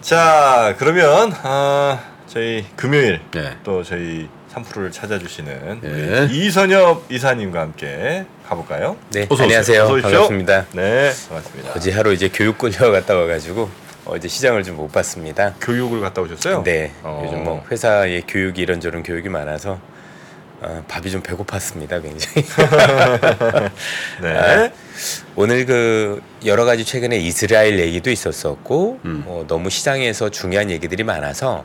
자 그러면 아, 저희 금요일 네. 또 저희 3프로를 찾아주시는 네. 우리 이선엽 이사님과 함께 가볼까요? 네, 어서. 안녕하세요. 어서 오십시오. 반갑습니다. 네, 반갑습니다. 어제 하루 이제 교육 끌려 갔다 와가지고 어제 시장을 좀 못 봤습니다. 교육을 갔다 오셨어요? 네, 어. 요즘 뭐 회사에 교육이 이런저런 교육이 많아서 어, 밥이 좀 배고팠습니다, 굉장히. 네. 아, 오늘 그 여러 가지 최근에 이스라엘 얘기도 있었었고 음. 어, 너무 시장에서 중요한 얘기들이 많아서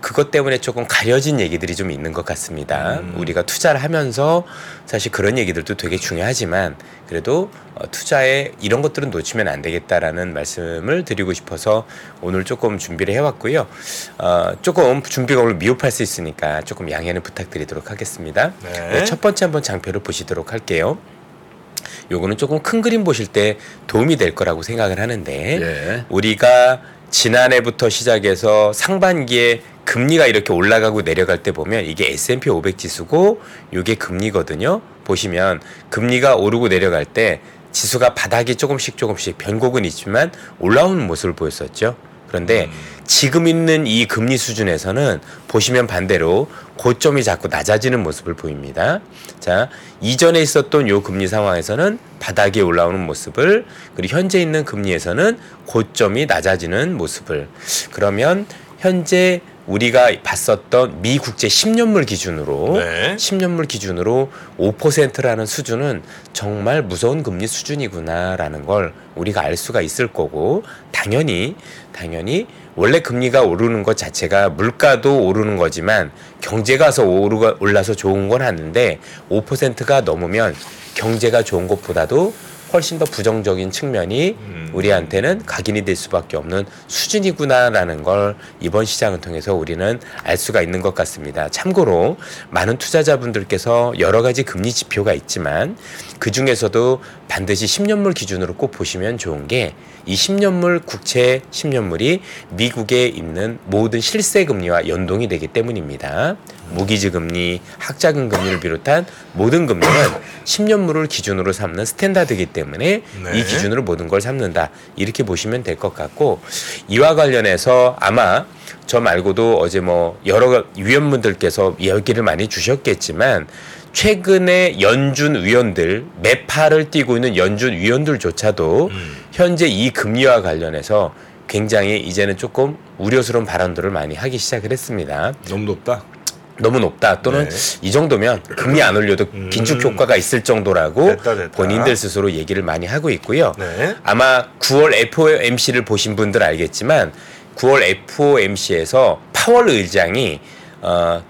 그것 때문에 조금 가려진 얘기들이 좀 있는 것 같습니다. 음. 우리가 투자를 하면서 사실 그런 얘기들도 되게 중요하지만 그래도 어, 투자에 이런 것들은 놓치면 안 되겠다라는 말씀을 드리고 싶어서 오늘 조금 준비를 해왔고요. 어, 조금 준비가 오늘 미흡할 수 있으니까 조금 양해는 부탁드리도록 하겠습니다. 네. 네, 첫 번째 한번 장표를 보시도록 할게요. 요거는 조금 큰 그림 보실 때 도움이 될 거라고 생각을 하는데 예. 우리가 지난해부터 시작해서 상반기에 금리가 이렇게 올라가고 내려갈 때 보면 이게 S&P 500 지수고 이게 금리거든요. 보시면 금리가 오르고 내려갈 때 지수가 바닥이 조금씩 조금씩 변곡은 있지만 올라오는 모습을 보였었죠. 그런데 음. 지금 있는 이 금리 수준에서는 보시면 반대로 고점이 자꾸 낮아지는 모습을 보입니다. 자, 이전에 있었던 요 금리 상황에서는 바닥에 올라오는 모습을 그리고 현재 있는 금리에서는 고점이 낮아지는 모습을 그러면 현재 우리가 봤었던 미 국제 10년물 기준으로 네. 10년물 기준으로 5%라는 수준은 정말 무서운 금리 수준이구나라는 걸 우리가 알 수가 있을 거고 당연히 당연히 원래 금리가 오르는 것 자체가 물가도 오르는 거지만 경제가서 오르가 올라서 좋은 건 하는데 5%가 넘으면 경제가 좋은 것보다도 훨씬 더 부정적인 측면이 음. 우리한테는 각인이 될 수밖에 없는 수준이구나라는 걸 이번 시장을 통해서 우리는 알 수가 있는 것 같습니다. 참고로 많은 투자자분들께서 여러 가지 금리 지표가 있지만 그 중에서도 반드시 10년물 기준으로 꼭 보시면 좋은 게이 10년물 국채 10년물이 미국에 있는 모든 실세 금리와 연동이 되기 때문입니다. 무기지 금리, 학자금 금리를 비롯한 모든 금리는 10년물을 기준으로 삼는 스탠다드이기 때문에 네. 이 기준으로 모든 걸 삼는다. 이렇게 보시면 될 것 같고 이와 관련해서 아마 저 말고도 어제 뭐 여러 위원분들께서 이야기를 많이 주셨겠지만 최근에 연준 위원들 매파를 띄고 있는 연준 위원들조차도 음. 현재 이 금리와 관련해서 굉장히 이제는 조금 우려스러운 발언들을 많이 하기 시작을 했습니다. 너무 높다. 너무 높다 또는 네. 이 정도면 금리 안 올려도 음. 긴축 효과가 있을 정도라고 됐다, 됐다. 본인들 스스로 얘기를 많이 하고 있고요. 네. 아마 9월 FOMC를 보신 분들 알겠지만 9월 FOMC에서 파월 의장이 어,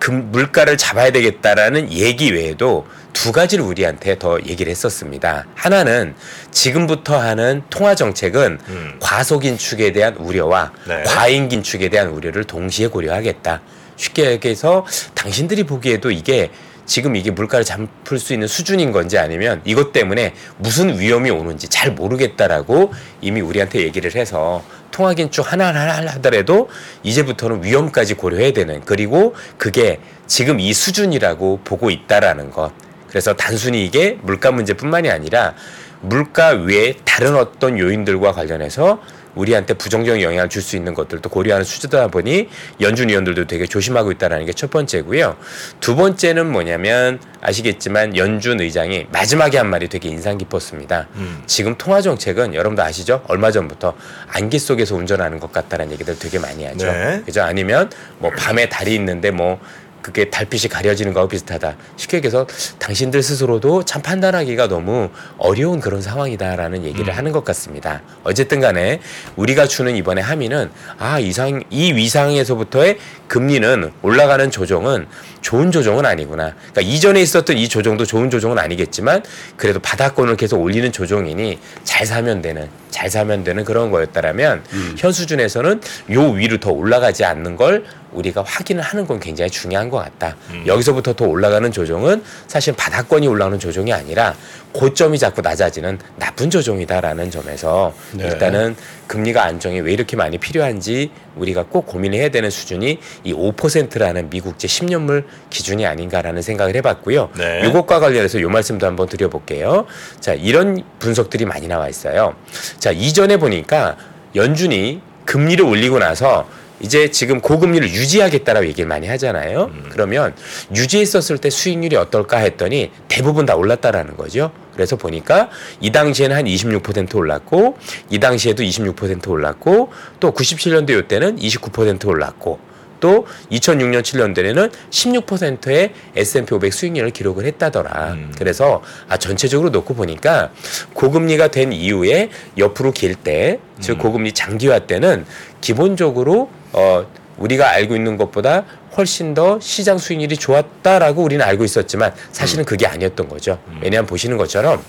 금, 물가를 잡아야 되겠다라는 얘기 외에도 두 가지를 우리한테 더 얘기를 했었습니다. 하나는 지금부터 하는 통화 정책은 음. 과소긴축에 대한 우려와 네. 과잉긴축에 대한 우려를 동시에 고려하겠다. 쉽게 얘기해서 당신들이 보기에도 이게 지금 이게 물가를 잡을 수 있는 수준인 건지 아니면 이것 때문에 무슨 위험이 오는지 잘 모르겠다라고 이미 우리한테 얘기를 해서 통화긴축 하나하나 하더라도 이제부터는 위험까지 고려해야 되는 그리고 그게 지금 이 수준이라고 보고 있다라는 것. 그래서 단순히 이게 물가 문제뿐만이 아니라 물가 외에 다른 어떤 요인들과 관련해서 우리한테 부정적인 영향을 줄 수 있는 것들도 고려하는 수준이다 보니 연준 위원들도 되게 조심하고 있다는 게 첫 번째고요. 두 번째는 뭐냐면 아시겠지만 연준 의장이 마지막에 한 말이 되게 인상 깊었습니다. 음. 지금 통화 정책은 여러분도 아시죠? 얼마 전부터 안개 속에서 운전하는 것 같다는 얘기들 되게 많이 하죠. 네. 그죠? 아니면 뭐 밤에 달이 있는데 뭐 그게 달빛이 가려지는 거하고 비슷하다. 쉽게 얘기해서 당신들 스스로도 참 판단하기가 너무 어려운 그런 상황이다라는 얘기를 음. 하는 것 같습니다. 어쨌든 간에 우리가 주는 이번에 함의는 아, 이상, 이 위상에서부터의 금리는 올라가는 조정은 좋은 조정은 아니구나. 그러니까 이전에 있었던 이 조정도 좋은 조정은 아니겠지만 그래도 바닥권을 계속 올리는 조정이니 잘 사면 되는, 잘 사면 되는 그런 거였다라면 현 수준에서는 요 위로 더 올라가지 않는 걸 우리가 확인을 하는 건 굉장히 중요한 것 같다. 여기서부터 더 올라가는 조정은 사실 바닥권이 올라오는 조정이 아니라 고점이 자꾸 낮아지는 나쁜 조정이다라는 점에서 네. 일단은 금리가 안정이 왜 이렇게 많이 필요한지 우리가 꼭 고민해야 되는 수준이 이 5%라는 미국제 10년물 기준이 아닌가라는 생각을 해봤고요. 네. 이것과 관련해서 요 말씀도 한번 드려볼게요. 자, 이런 분석들이 많이 나와 있어요. 자, 이전에 보니까 연준이 금리를 올리고 나서 이제 지금 고금리를 유지하겠다라고 얘기를 많이 하잖아요. 음. 그러면 유지했었을 때 수익률이 어떨까 했더니 대부분 다 올랐다라는 거죠. 그래서 보니까 이 당시에는 한 26% 올랐고 이 당시에도 26% 올랐고 또 97년도 이때는 29% 올랐고 또 2006년 7년도에는 16%의 S&P 500 수익률을 기록을 했다더라. 음. 그래서 아 전체적으로 놓고 보니까 고금리가 된 이후에 옆으로 길 때, 즉 음. 고금리 장기화 때는 기본적으로 어 우리가 알고 있는 것보다 훨씬 더 시장 수익률이 좋았다라고 우리는 알고 있었지만 사실은 그게 아니었던 거죠. 왜냐하면 보시는 것처럼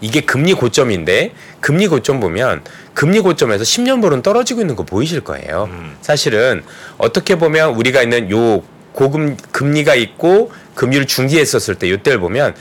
이게 금리 고점인데 금리 고점 보면 금리 고점에서 10년물은 떨어지고 있는 거 보이실 거예요. 음. 사실은 어떻게 보면 우리가 있는 요 고금 금리가 있고 금리를 중지했었을 때 요때를 보면 야,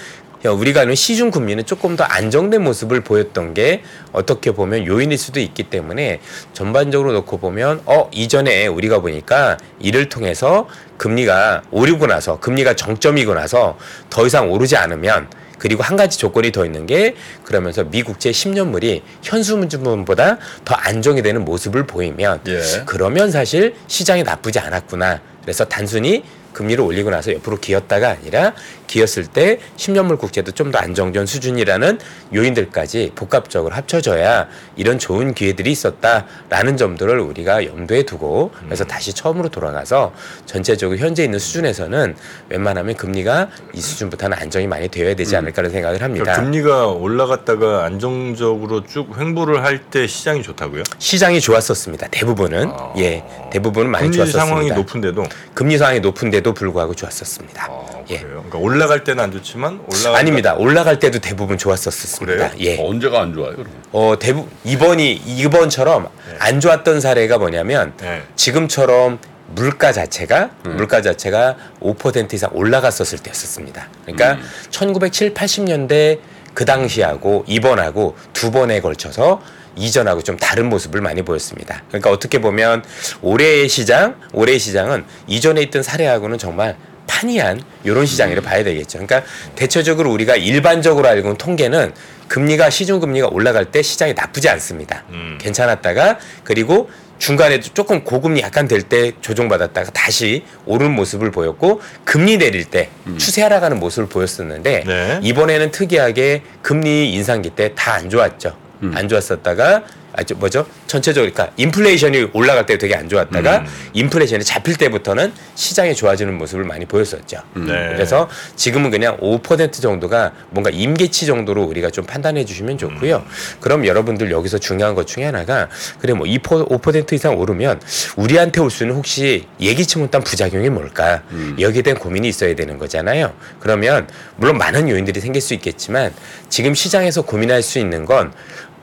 우리가 아는 시중 금리는 조금 더 안정된 모습을 보였던 게 어떻게 보면 요인일 수도 있기 때문에 전반적으로 놓고 보면 어 이전에 우리가 보니까 이를 통해서 금리가 오르고 나서 금리가 정점이고 나서 더 이상 오르지 않으면 그리고 한 가지 조건이 더 있는 게 그러면서 미국제 10년물이 현수문보다 더 안정이 되는 모습을 보이면 예. 그러면 사실 시장이 나쁘지 않았구나. 그래서 단순히 금리를 올리고 나서 옆으로 기었다가 아니라 기었을 때 10년물 국채도 좀 더 안정된 수준이라는 요인들까지 복합적으로 합쳐져야 이런 좋은 기회들이 있었다라는 점들을 우리가 염두에 두고 그래서 다시 처음으로 돌아가서 전체적으로 현재 있는 수준에서는 웬만하면 금리가 이 수준부터는 안정이 많이 되어야 되지 않을까라는 생각을 합니다. 그러니까 금리가 올라갔다가 안정적으로 쭉 횡보를 할 때 시장이 좋다고요? 시장이 좋았었습니다. 대부분은 아. 예 대부분은 많이 좋았었습니다. 상황이 높은데도 금리 상황이 높은데도 불구하고 좋았었습니다. 아, 예. 그래요. 그러니까 올라갈 때는 안 좋지만 올라갈 아닙니다. 올라갈 때도 대부분 좋았었습니다. 그래요? 예. 언제가 안 좋아요? 그럼? 어 대부 이번이 이번처럼 네. 안 좋았던 사례가 뭐냐면 네. 지금처럼 물가 자체가 물가 자체가 5% 이상 올라갔었을 때였었습니다. 그러니까 음. 1970, 80년대 그 당시하고 이번하고 두 번에 걸쳐서 이전하고 좀 다른 모습을 많이 보였습니다. 그러니까 어떻게 보면 올해의 시장, 올해의 시장은 이전에 있던 사례하고는 정말 판이한 이런 시장이라 봐야 되겠죠. 그러니까 대체적으로 우리가 일반적으로 알고 있는 통계는 금리가 시중 금리가 올라갈 때 시장이 나쁘지 않습니다. 음. 괜찮았다가 그리고 중간에도 조금 고금리 약간 될 때 조정받았다가 다시 오르는 모습을 보였고 금리 내릴 때 추세 하락하는 모습을 보였었는데 네. 이번에는 특이하게 금리 인상기 때 다 안 좋았죠. 안 좋았었다가 아, 저 뭐죠? 전체적으로 그러니까 인플레이션이 올라갈 때 되게 안 좋았다가 음. 인플레이션이 잡힐 때부터는 시장이 좋아지는 모습을 많이 보였었죠. 네. 그래서 지금은 그냥 5% 정도가 뭔가 임계치 정도로 우리가 좀 판단해 주시면 좋고요. 그럼 여러분들 여기서 중요한 것 중에 하나가 그래 뭐 2% 5% 이상 오르면 우리한테 올 수는 혹시 예기치 못한 부작용이 뭘까? 여기에 대한 고민이 있어야 되는 거잖아요. 그러면 물론 많은 요인들이 생길 수 있겠지만 지금 시장에서 고민할 수 있는 건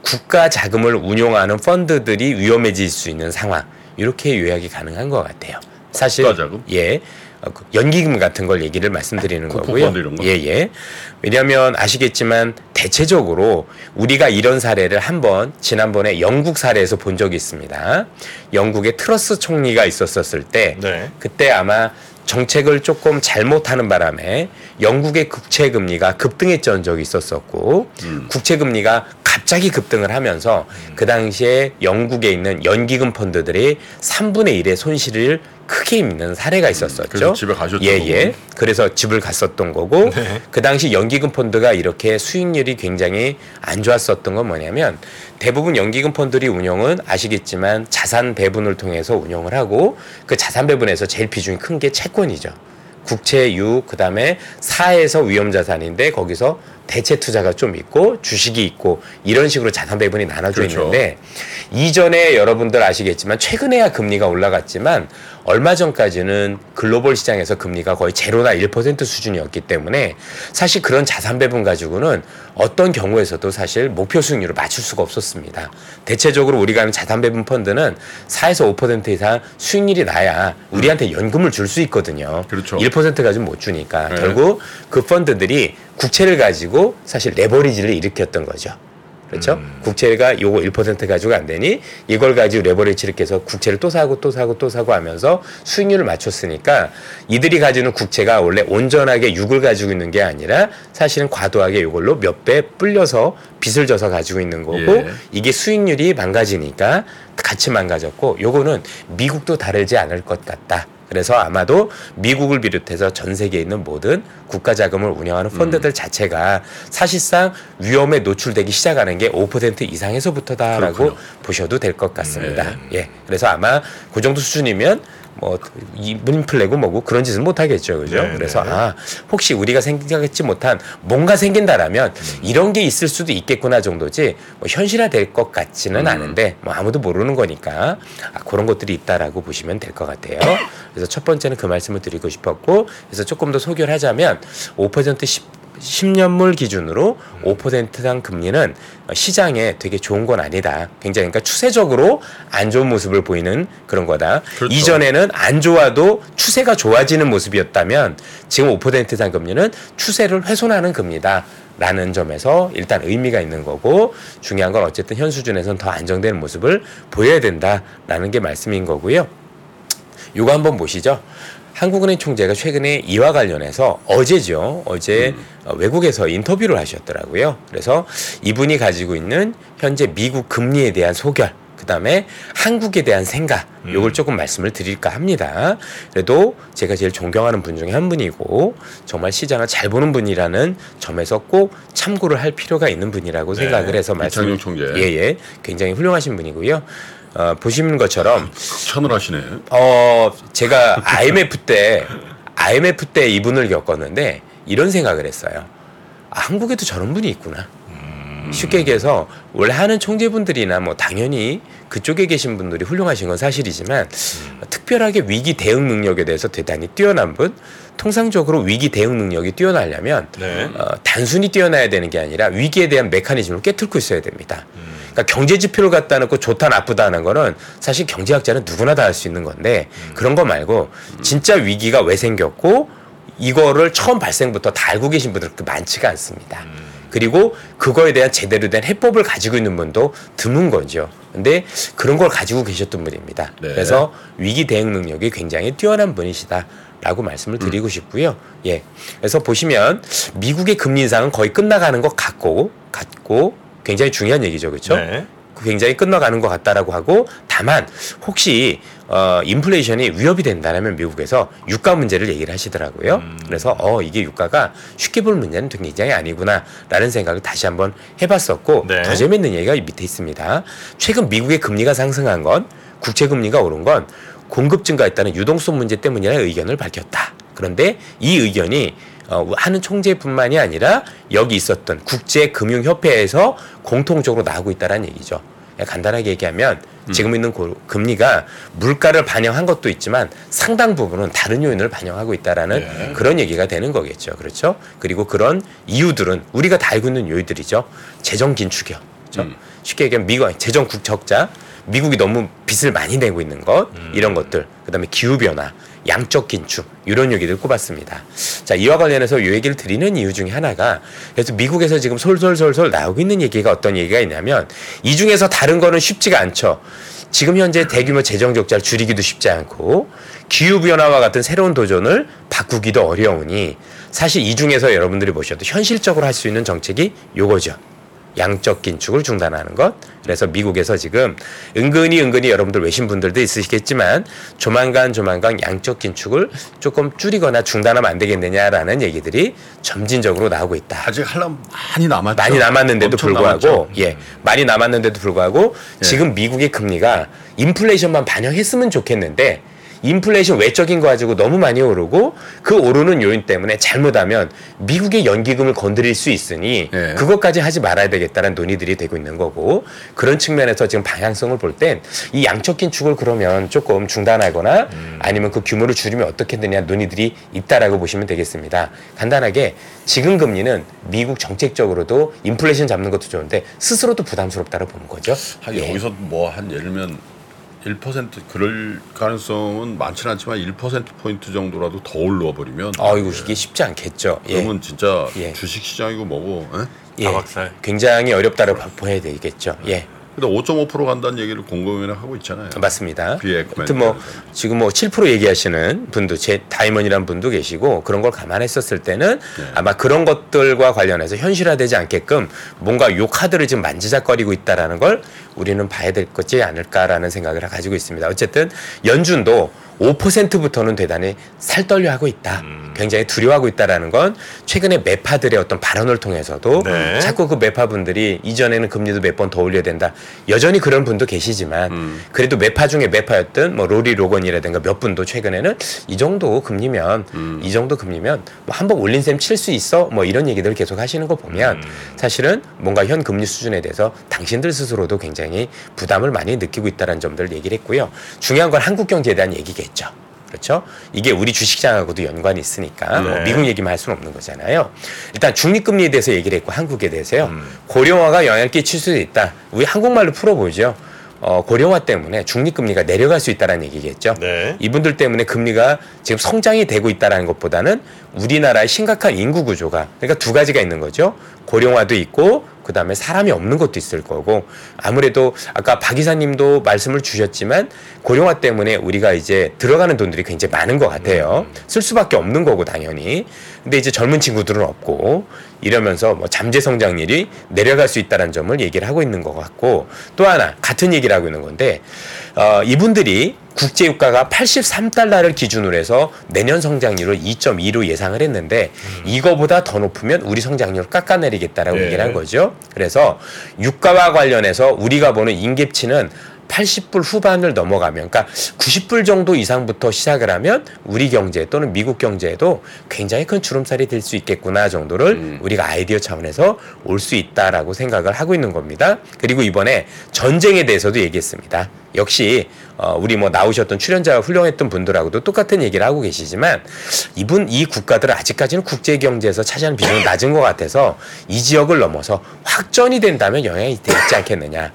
국가 자금을 운용하는 펀드들이 위험해질 수 있는 상황 이렇게 요약이 가능한 것 같아요. 사실 국가 자금? 예. 어, 그 연기금 같은 걸 얘기를 말씀드리는 국庫거고요. 펀드 이런 거? 예, 예. 왜냐하면 아시겠지만 대체적으로 우리가 이런 사례를 한번 지난번에 영국 사례에서 본 적이 있습니다. 영국의 트러스 총리가 있었었을 때 네. 그때 아마 정책을 조금 잘못하는 바람에 영국의 국채 금리가 급등했던 적이 있었었고 음. 국채 금리가 갑자기 급등을 하면서 그 당시에 영국에 있는 연기금 펀드들이 3분의 1의 손실을 크게 입는 사례가 있었었죠. 그래서 집에 가셨죠, 예, 예. 그래서 집을 갔었던 거고 네. 그 당시 연기금 펀드가 이렇게 수익률이 굉장히 안 좋았었던 건 뭐냐면 대부분 연기금 펀드들이 운영은 아시겠지만 자산 배분을 통해서 운영을 하고 그 자산 배분에서 제일 비중이 큰 게 채권이죠. 국채 유 그다음에 사에서 위험 자산인데 거기서 대체 투자가 좀 있고 주식이 있고 이런 식으로 자산 배분이 나눠져 그렇죠. 있는데 이전에 여러분들 아시겠지만 최근에야 금리가 올라갔지만 얼마 전까지는 글로벌 시장에서 금리가 거의 제로나 1% 수준이었기 때문에 사실 그런 자산 배분 가지고는 어떤 경우에서도 사실 목표 수익률을 맞출 수가 없었습니다. 대체적으로 우리가 하는 자산 배분 펀드는 4에서 5% 이상 수익률이 나야 우리한테 연금을 줄 수 있거든요. 그렇죠. 1% 가지고 못 주니까 네. 결국 그 펀드들이 국채를 가지고 사실 레버리지를 일으켰던 거죠. 그렇죠? 국채가 요거 1% 가지고 안 되니 이걸 가지고 레버리지를 깨서 국채를 또 사고 또 사고 또 사고 하면서 수익률을 맞췄으니까 이들이 가지는 국채가 원래 온전하게 6을 가지고 있는 게 아니라 사실은 과도하게 이걸로 몇 배 불려서 빚을 져서 가지고 있는 거고 예. 이게 수익률이 망가지니까 같이 망가졌고 요거는 미국도 다르지 않을 것 같다. 그래서 아마도 미국을 비롯해서 전 세계에 있는 모든 국가 자금을 운영하는 펀드들 음. 자체가 사실상 위험에 노출되기 시작하는 게 5% 이상에서부터다라고 그렇군요. 보셔도 될 것 같습니다. 네. 예. 그래서 아마 그 정도 수준이면 뭐 인플레고 뭐고 그런 짓은 못 하겠죠. 그죠? 네, 그래서 네. 아, 혹시 우리가 생각했지 못한 뭔가 생긴다라면 이런 게 있을 수도 있겠구나 정도지 뭐 현실화 될 것 같지는 않은데 뭐 아무도 모르는 거니까 아, 그런 것들이 있다라고 보시면 될 것 같아요. 그래서 첫 번째는 그 말씀을 드리고 싶었고 그래서 조금 더 소개를 하자면 5% 10, 10년물 기준으로 5%당 금리는 시장에 되게 좋은 건 아니다. 굉장히 그러니까 추세적으로 안 좋은 모습을 보이는 그런 거다. 그렇죠. 이전에는 안 좋아도 추세가 좋아지는 모습이었다면 지금 5%당 금리는 추세를 훼손하는 금리다. 라는 점에서 일단 의미가 있는 거고 중요한 건 어쨌든 현 수준에서는 더 안정되는 모습을 보여야 된다라는 게 말씀인 거고요. 요거 한번 보시죠. 한국은행 총재가 최근에 이와 관련해서 어제죠. 어제 어, 외국에서 인터뷰를 하셨더라고요. 그래서 이분이 가지고 있는 현재 미국 금리에 대한 소결, 그 다음에 한국에 대한 생각, 요걸 조금 말씀을 드릴까 합니다. 그래도 제가 제일 존경하는 분 중에 한 분이고 정말 시장을 잘 보는 분이라는 점에서 꼭 참고를 할 필요가 있는 분이라고 생각을 해서 말씀. 이창용 총재. 예, 예. 굉장히 훌륭하신 분이고요. 어, 보시는 것처럼 극찬을 하시네. 어 제가 IMF 때 IMF 때 이분을 겪었는데 이런 생각을 했어요. 아, 한국에도 저런 분이 있구나. 쉽게 얘기해서 원래 하는 총재분들이나 뭐 당연히 그쪽에 계신 분들이 훌륭하신 건 사실이지만 특별하게 위기 대응 능력에 대해서 대단히 뛰어난 분. 통상적으로 위기 대응 능력이 뛰어나려면 네. 어, 단순히 뛰어나야 되는 게 아니라 위기에 대한 메커니즘을 깨뚫고 있어야 됩니다. 그러니까 경제 지표를 갖다 놓고 좋다 나쁘다 하는 거는 사실 경제학자는 누구나 다 할 수 있는 건데 그런 거 말고 진짜 위기가 왜 생겼고 이거를 처음 발생부터 다 알고 계신 분들 그렇게 많지가 않습니다. 그리고 그거에 대한 제대로 된 해법을 가지고 있는 분도 드문 거죠. 근데 그런 걸 가지고 계셨던 분입니다. 네. 그래서 위기 대응 능력이 굉장히 뛰어난 분이시다. 라고 말씀을 드리고 싶고요. 예. 그래서 보시면 미국의 금리 인상은 거의 끝나가는 것 같고 같고 굉장히 중요한 얘기죠. 그렇죠? 네. 굉장히 끝나가는 것 같다라고 하고 다만 혹시 어 인플레이션이 위협이 된다면 미국에서 유가 문제를 얘기를 하시더라고요. 그래서 어 이게 유가가 쉽게 볼 문제는 굉장히 아니구나라는 생각을 다시 한번 해봤었고 네. 더 재밌는 얘기가 이 밑에 있습니다. 최근 미국의 금리가 상승한 건 국채 금리가 오른 건 공급 증가했다는 유동성 문제 때문이라는 의견을 밝혔다. 그런데 이 의견이 어, 하는 총재뿐만이 아니라 여기 있었던 국제금융협회에서 공통적으로 나오고 있다는 얘기죠. 간단하게 얘기하면 지금 있는 고- 금리가 물가를 반영한 것도 있지만 상당 부분은 다른 요인을 반영하고 있다라는 네. 그런 얘기가 되는 거겠죠. 그렇죠? 그리고 그런 이유들은 우리가 다 알고 있는 요인들이죠. 재정 긴축이요. 그렇죠? 음. 쉽게 얘기하면 미국 재정 국적자 미국이 너무 빚을 많이 내고 있는 것 이런 것들 그다음에 기후 변화 양적 긴축 이런 얘기들 꼽았습니다. 자 이와 관련해서 이 얘기를 드리는 이유 중에 하나가 그래서 미국에서 지금 솔솔솔솔 나오고 있는 얘기가 어떤 얘기가 있냐면 이 중에서 다른 거는 쉽지가 않죠. 지금 현재 대규모 재정 적자를 줄이기도 쉽지 않고 기후 변화와 같은 새로운 도전을 바꾸기도 어려우니 사실 이 중에서 여러분들이 보셔도 현실적으로 할 수 있는 정책이 요거죠. 양적 긴축을 중단하는 것. 그래서 미국에서 지금 은근히 은근히 여러분들 외신 분들도 있으시겠지만 조만간 조만간 양적 긴축을 조금 줄이거나 중단하면 안 되겠느냐라는 얘기들이 점진적으로 나오고 있다. 아직 할람 많이 남았죠. 많이 남았는데도 불구하고 남았죠. 예 많이 남았는데도 불구하고 예. 지금 미국의 금리가 인플레이션만 반영했으면 좋겠는데 인플레이션 외적인 거 가지고 너무 많이 오르고 그 오르는 요인 때문에 잘못하면 미국의 연기금을 건드릴 수 있으니 예. 그것까지 하지 말아야 되겠다는 논의들이 되고 있는 거고 그런 측면에서 지금 방향성을 볼 땐 이 양적 긴축을 그러면 조금 중단하거나 아니면 그 규모를 줄이면 어떻게 되냐 논의들이 있다라고 보시면 되겠습니다. 간단하게 지금 금리는 미국 정책적으로도 인플레이션 잡는 것도 좋은데 스스로도 부담스럽다고 보는 거죠. 한 예. 여기서 뭐 한 예를 들면 1% 그럴 가능성은 많지는 않지만 1% 포인트 정도라도 더 올라와 버리면 아이고 이게 쉽지 않겠죠. 예. 그러면 진짜 예. 주식 시장이고 뭐고 예? 예, 다박살. 굉장히 어렵다고 보야 되겠죠. 예. 근데 5.5% 간다는 얘기를 공공연히 하고 있잖아요. 맞습니다. 하여튼 뭐 지금 뭐 7% 얘기하시는 분도 제 다이먼이라는 분도 계시고 그런 걸 감안했었을 때는 네. 아마 그런 것들과 관련해서 현실화되지 않게끔 뭔가 요 카드를 지금 만지작거리고 있다라는 걸 우리는 봐야 될 거지 않을까라는 생각을 가지고 있습니다. 어쨌든 연준도 5%부터는 대단히 살떨려 하고 있다. 음. 굉장히 두려워하고 있다라는 건 최근에 매파들의 어떤 발언을 통해서도 네. 자꾸 그 매파 분들이 이전에는 금리도 몇 번 더 올려야 된다. 여전히 그런 분도 계시지만 음. 그래도 매파 중에 매파였던 뭐 로리 로건이라든가 몇 분도 최근에는 이 정도 금리면 음. 이 정도 금리면 뭐 한 번 올린 셈 칠 수 있어 뭐 이런 얘기들 계속 하시는 거 보면 음. 사실은 뭔가 현 금리 수준에 대해서 당신들 스스로도 굉장히 부담을 많이 느끼고 있다는 점들을 얘기를 했고요. 중요한 건 한국 경제에 대한 얘기겠죠. 그렇죠? 이게 우리 주식시장하고도 연관이 있으니까 뭐 네. 미국 얘기만 할 수는 없는 거잖아요. 일단 중립금리에 대해서 얘기를 했고 한국에 대해서요. 음. 고령화가 영향을 끼칠 수도 있다. 우리 한국말로 풀어보죠. 어, 고령화 때문에 중립금리가 내려갈 수 있다는 얘기겠죠. 네. 이분들 때문에 금리가 지금 성장이 되고 있다는 것보다는 우리나라의 심각한 인구 구조가 그러니까 두 가지가 있는 거죠. 고령화도 있고 그다음에 사람이 없는 것도 있을 거고 아무래도 아까 박 이사님도 말씀을 주셨지만 고령화 때문에 우리가 이제 들어가는 돈들이 굉장히 많은 것 같아요. 쓸 수밖에 없는 거고 당연히. 근데 이제 젊은 친구들은 없고 이러면서 뭐 잠재 성장률이 내려갈 수 있다는 점을 얘기를 하고 있는 것 같고 또 하나 같은 얘기를 하고 있는 건데 어, 이분들이 국제 유가가 83달러를 기준으로 해서 내년 성장률을 2.2로 예상을 했는데 이거보다 더 높으면 우리 성장률을 깎아내리겠다라고 네. 얘기를 한 거죠. 그래서 유가와 관련해서 우리가 보는 인계치는 80불 후반을 넘어가면, 그러니까 90불 정도 이상부터 시작을 하면 우리 경제 또는 미국 경제에도 굉장히 큰 주름살이 될 수 있겠구나 정도를 우리가 아이디어 차원에서 올 수 있다라고 생각을 하고 있는 겁니다. 그리고 이번에 전쟁에 대해서도 얘기했습니다. 역시 어, 우리 뭐 나오셨던 출연자가 훌륭했던 분들하고도 똑같은 얘기를 하고 계시지만 이분 이 국가들은 아직까지는 국제 경제에서 차지하는 비중은 낮은 것 같아서 이 지역을 넘어서 확전이 된다면 영향이 되지 않겠느냐.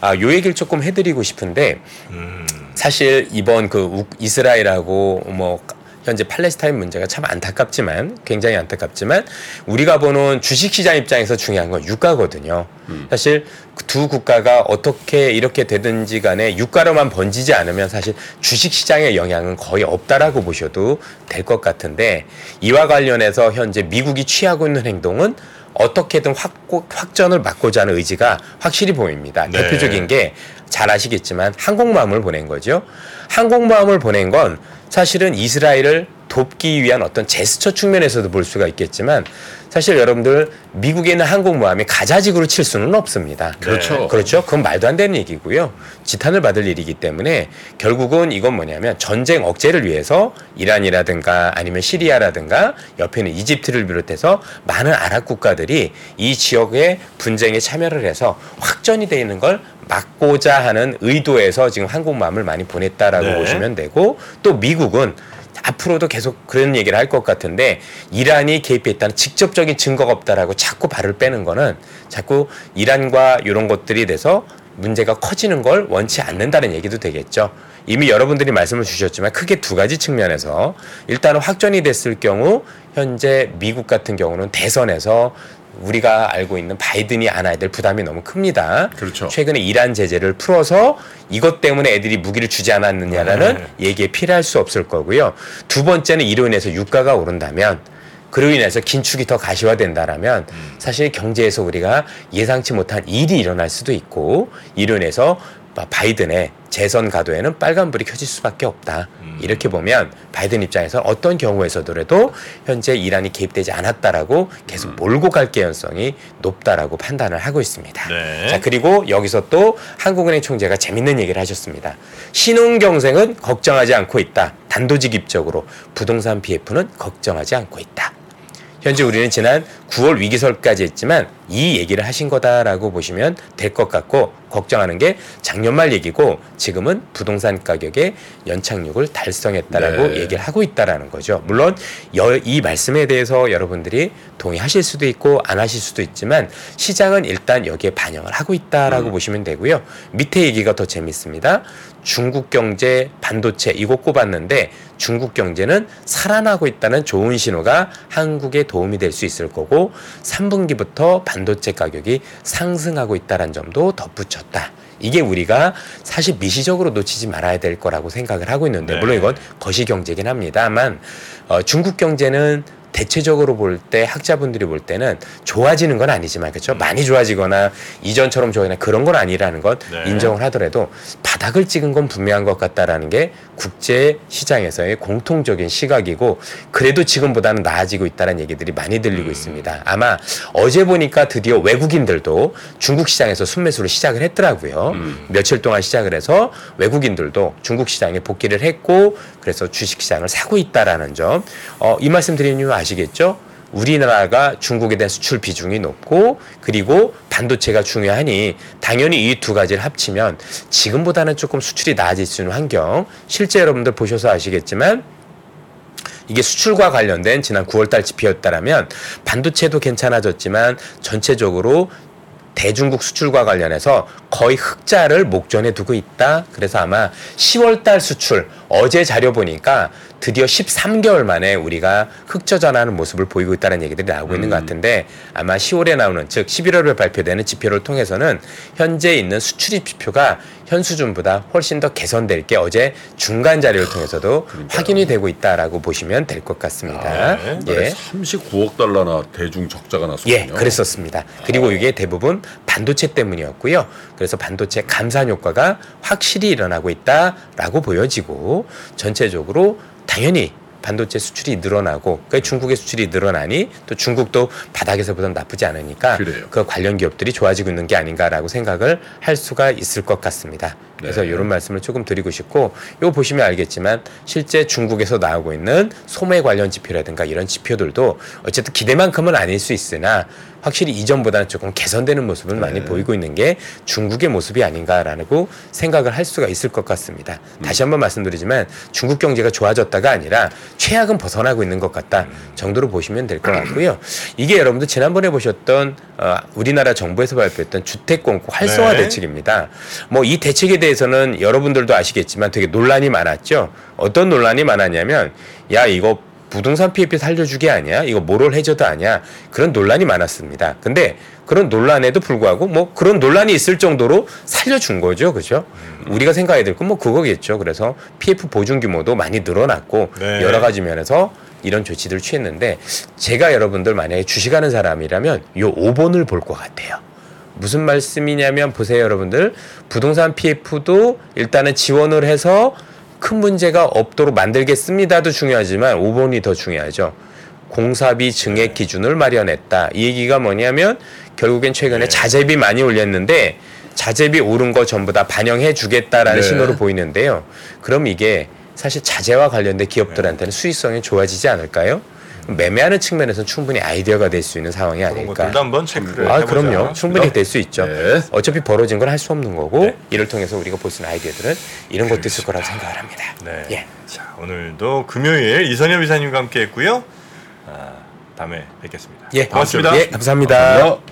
아, 요 얘기를 조금 해드리고 싶은데 음. 사실 이번 그 우- 이스라엘하고 뭐 현재 팔레스타인 문제가 참 안타깝지만 굉장히 안타깝지만 우리가 보는 주식시장 입장에서 중요한 건 유가거든요. 사실 그두 국가가 어떻게 이렇게 되든지 간에 유가로만 번지지 않으면 사실 주식시장의 영향은 거의 없다라고 보셔도 될 것 같은데 이와 관련해서 현재 미국이 취하고 있는 행동은 어떻게든 확, 확전을 막고자 하는 의지가 확실히 보입니다. 네. 대표적인 게 잘 아시겠지만 항공모함을 보낸 거죠. 항공모함을 보낸 건 사실은 이스라엘을 돕기 위한 어떤 제스처 측면에서도 볼 수가 있겠지만 사실 여러분들 미국에 있는 항공모함이 가자직으로 칠 수는 없습니다. 그렇죠. 그렇죠. 그건 말도 안 되는 얘기고요. 지탄을 받을 일이기 때문에 결국은 이건 뭐냐면 전쟁 억제를 위해서 이란이라든가 아니면 시리아라든가 옆에 있는 이집트를 비롯해서 많은 아랍 국가들이 이 지역의 분쟁에 참여를 해서 확전이 돼 있는 걸 막고자 하는 의도에서 지금 항공모함을 많이 보냈다라고 네. 보시면 되고 또 미국은 앞으로도 계속 그런 얘기를 할 것 같은데 이란이 개입했다는 직접적인 증거가 없다라고 자꾸 발을 빼는 거는 자꾸 이란과 이런 것들이 돼서 문제가 커지는 걸 원치 않는다는 얘기도 되겠죠. 이미 여러분들이 말씀을 주셨지만 크게 두 가지 측면에서 일단은 확전이 됐을 경우 현재 미국 같은 경우는 대선에서 우리가 알고 있는 바이든이 안아야 될 부담이 너무 큽니다. 그렇죠. 최근에 이란 제재를 풀어서 이것 때문에 애들이 무기를 주지 않았느냐라는 네. 얘기에 필요할 수 없을 거고요. 두 번째는 이로 인해서 유가가 오른다면 그로 인해서 긴축이 더 가시화된다라면 사실 경제에서 우리가 예상치 못한 일이 일어날 수도 있고 이로 인해서 바이든의 재선 가도에는 빨간불이 켜질 수밖에 없다. 이렇게 보면 바이든 입장에서 어떤 경우에서더라도 현재 이란이 개입되지 않았다라고 계속 몰고 갈 개연성이 높다라고 판단을 하고 있습니다. 네. 자 그리고 여기서 또 한국은행 총재가 재밌는 얘기를 하셨습니다. 신흥 경쟁은 걱정하지 않고 있다. 단도직입적으로 부동산 PF는 걱정하지 않고 있다. 현재 우리는 지난 9월 위기설까지 했지만 이 얘기를 하신 거다라고 보시면 될 것 같고 걱정하는 게 작년 말 얘기고 지금은 부동산 가격의 연착륙을 달성했다라고 네. 얘기를 하고 있다라는 거죠. 물론 여- 이 말씀에 대해서 여러분들이 동의하실 수도 있고 안 하실 수도 있지만 시장은 일단 여기에 반영을 하고 있다라고 보시면 되고요. 밑에 얘기가 더 재밌습니다. 중국 경제, 반도체 이거 꼽았는데 중국 경제는 살아나고 있다는 좋은 신호가 한국에 도움이 될 수 있을 거고 3분기부터 반도체 가격이 상승하고 있다는 점도 덧붙였다. 이게 우리가 사실 미시적으로 놓치지 말아야 될 거라고 생각을 하고 있는데 네. 물론 이건 거시 경제긴 합니다만 어, 중국 경제는 대체적으로 볼 때 학자분들이 볼 때는 좋아지는 건 아니지만 그렇죠 많이 좋아지거나 이전처럼 좋아지거나 그런 건 아니라는 건 네. 인정을 하더라도 바닥을 찍은 건 분명한 것 같다라는 게 국제 시장에서의 공통적인 시각이고 그래도 지금보다는 나아지고 있다는 얘기들이 많이 들리고 있습니다. 아마 어제 보니까 드디어 외국인들도 중국 시장에서 순매수를 시작을 했더라고요. 며칠 동안 시작을 해서 외국인들도 중국 시장에 복귀를 했고 그래서 주식 시장을 사고 있다라는 점. 어, 이 말씀 드리는 이유 아시겠죠? 우리나라가 중국에 대한 수출 비중이 높고 그리고 반도체가 중요하니 당연히 이 두 가지를 합치면 지금보다는 조금 수출이 나아질 수 있는 환경 실제 여러분들 보셔서 아시겠지만 이게 수출과 관련된 지난 9월달 지표였다라면 반도체도 괜찮아졌지만 전체적으로 대중국 수출과 관련해서 거의 흑자를 목전에 두고 있다. 그래서 아마 10월달 수출 어제 자료 보니까 드디어 13개월 만에 우리가 흑저전하는 모습을 보이고 있다는 얘기들이 나오고 있는 것 같은데 아마 10월에 나오는 즉 11월에 발표되는 지표를 통해서는 현재 있는 수출입 지표가 현 수준보다 훨씬 더 개선될 게 어제 중간 자료를 통해서도 확인이 되고 있다라고 보시면 될 것 같습니다. 네. 예. 39억 달러나 대중 적자가 났었군요. 예, 그랬었습니다. 그리고 이게 대부분 반도체 때문이었고요. 그래서 반도체 감산 효과가 확실히 일어나고 있다라고 보여지고 전체적으로 당연히 반도체 수출이 늘어나고 그 중국의 수출이 늘어나니 또 중국도 바닥에서보다는 나쁘지 않으니까 그래요. 그 관련 기업들이 좋아지고 있는 게 아닌가라고 생각을 할 수가 있을 것 같습니다. 그래서 네. 이런 말씀을 조금 드리고 싶고 이거 보시면 알겠지만 실제 중국에서 나오고 있는 소매 관련 지표라든가 이런 지표들도 어쨌든 기대만큼은 아닐 수 있으나 확실히 이전보다는 조금 개선되는 모습을 많이 네. 보이고 있는 게 중국의 모습이 아닌가라고 생각을 할 수가 있을 것 같습니다. 다시 한번 말씀드리지만 중국 경제가 좋아졌다가 아니라 최악은 벗어나고 있는 것 같다 정도로 보시면 될 것 같고요. 이게 여러분들 지난번에 보셨던 어, 우리나라 정부에서 발표했던 주택 공급 활성화 네. 대책입니다. 뭐 이 대책에 대해 서는 여러분들도 아시겠지만 되게 논란이 많았죠. 어떤 논란이 많았냐면 야 이거 부동산 PF 살려주기 아니야? 이거 모럴 해저드 아니야? 그런 논란이 많았습니다. 근데 그런 논란에도 불구하고 뭐 그런 논란이 있을 정도로 살려준 거죠. 그죠? 우리가 생각해야 될 건 뭐 그거겠죠. 그래서 PF 보증 규모도 많이 늘어났고 네. 여러 가지 면에서 이런 조치들을 취했는데 제가 여러분들 만약에 주식하는 사람이라면 요 5번을 볼 것 같아요. 무슨 말씀이냐면 보세요 여러분들 부동산 PF도 일단은 지원을 해서 큰 문제가 없도록 만들겠습니다도 중요하지만 5번이 더 중요하죠. 공사비 증액 기준을 마련했다. 이 얘기가 뭐냐면 결국엔 최근에 네. 자재비 많이 올렸는데 자재비 오른 거 전부 다 반영해 주겠다라는 네. 신호로 보이는데요. 그럼 이게 사실 자재와 관련된 기업들한테는 수익성이 좋아지지 않을까요? 매매하는 측면에서는 충분히 아이디어가 될 수 있는 상황이 아닐까. 것들도 한번 체크를 아, 해보자. 그럼요. 충분히 될 수 있죠. 네. 어차피 벌어진 건 할 수 없는 거고 네. 이를 통해서 우리가 볼 수 있는 아이디어들은 이런 것도 있을 거라고 생각을 합니다. 네. 예. 자 오늘도 금요일 이선엽 이사님과 함께했고요. 아, 다음에 뵙겠습니다. 예, 고맙습니다. 예, 감사합니다. 감사합니다.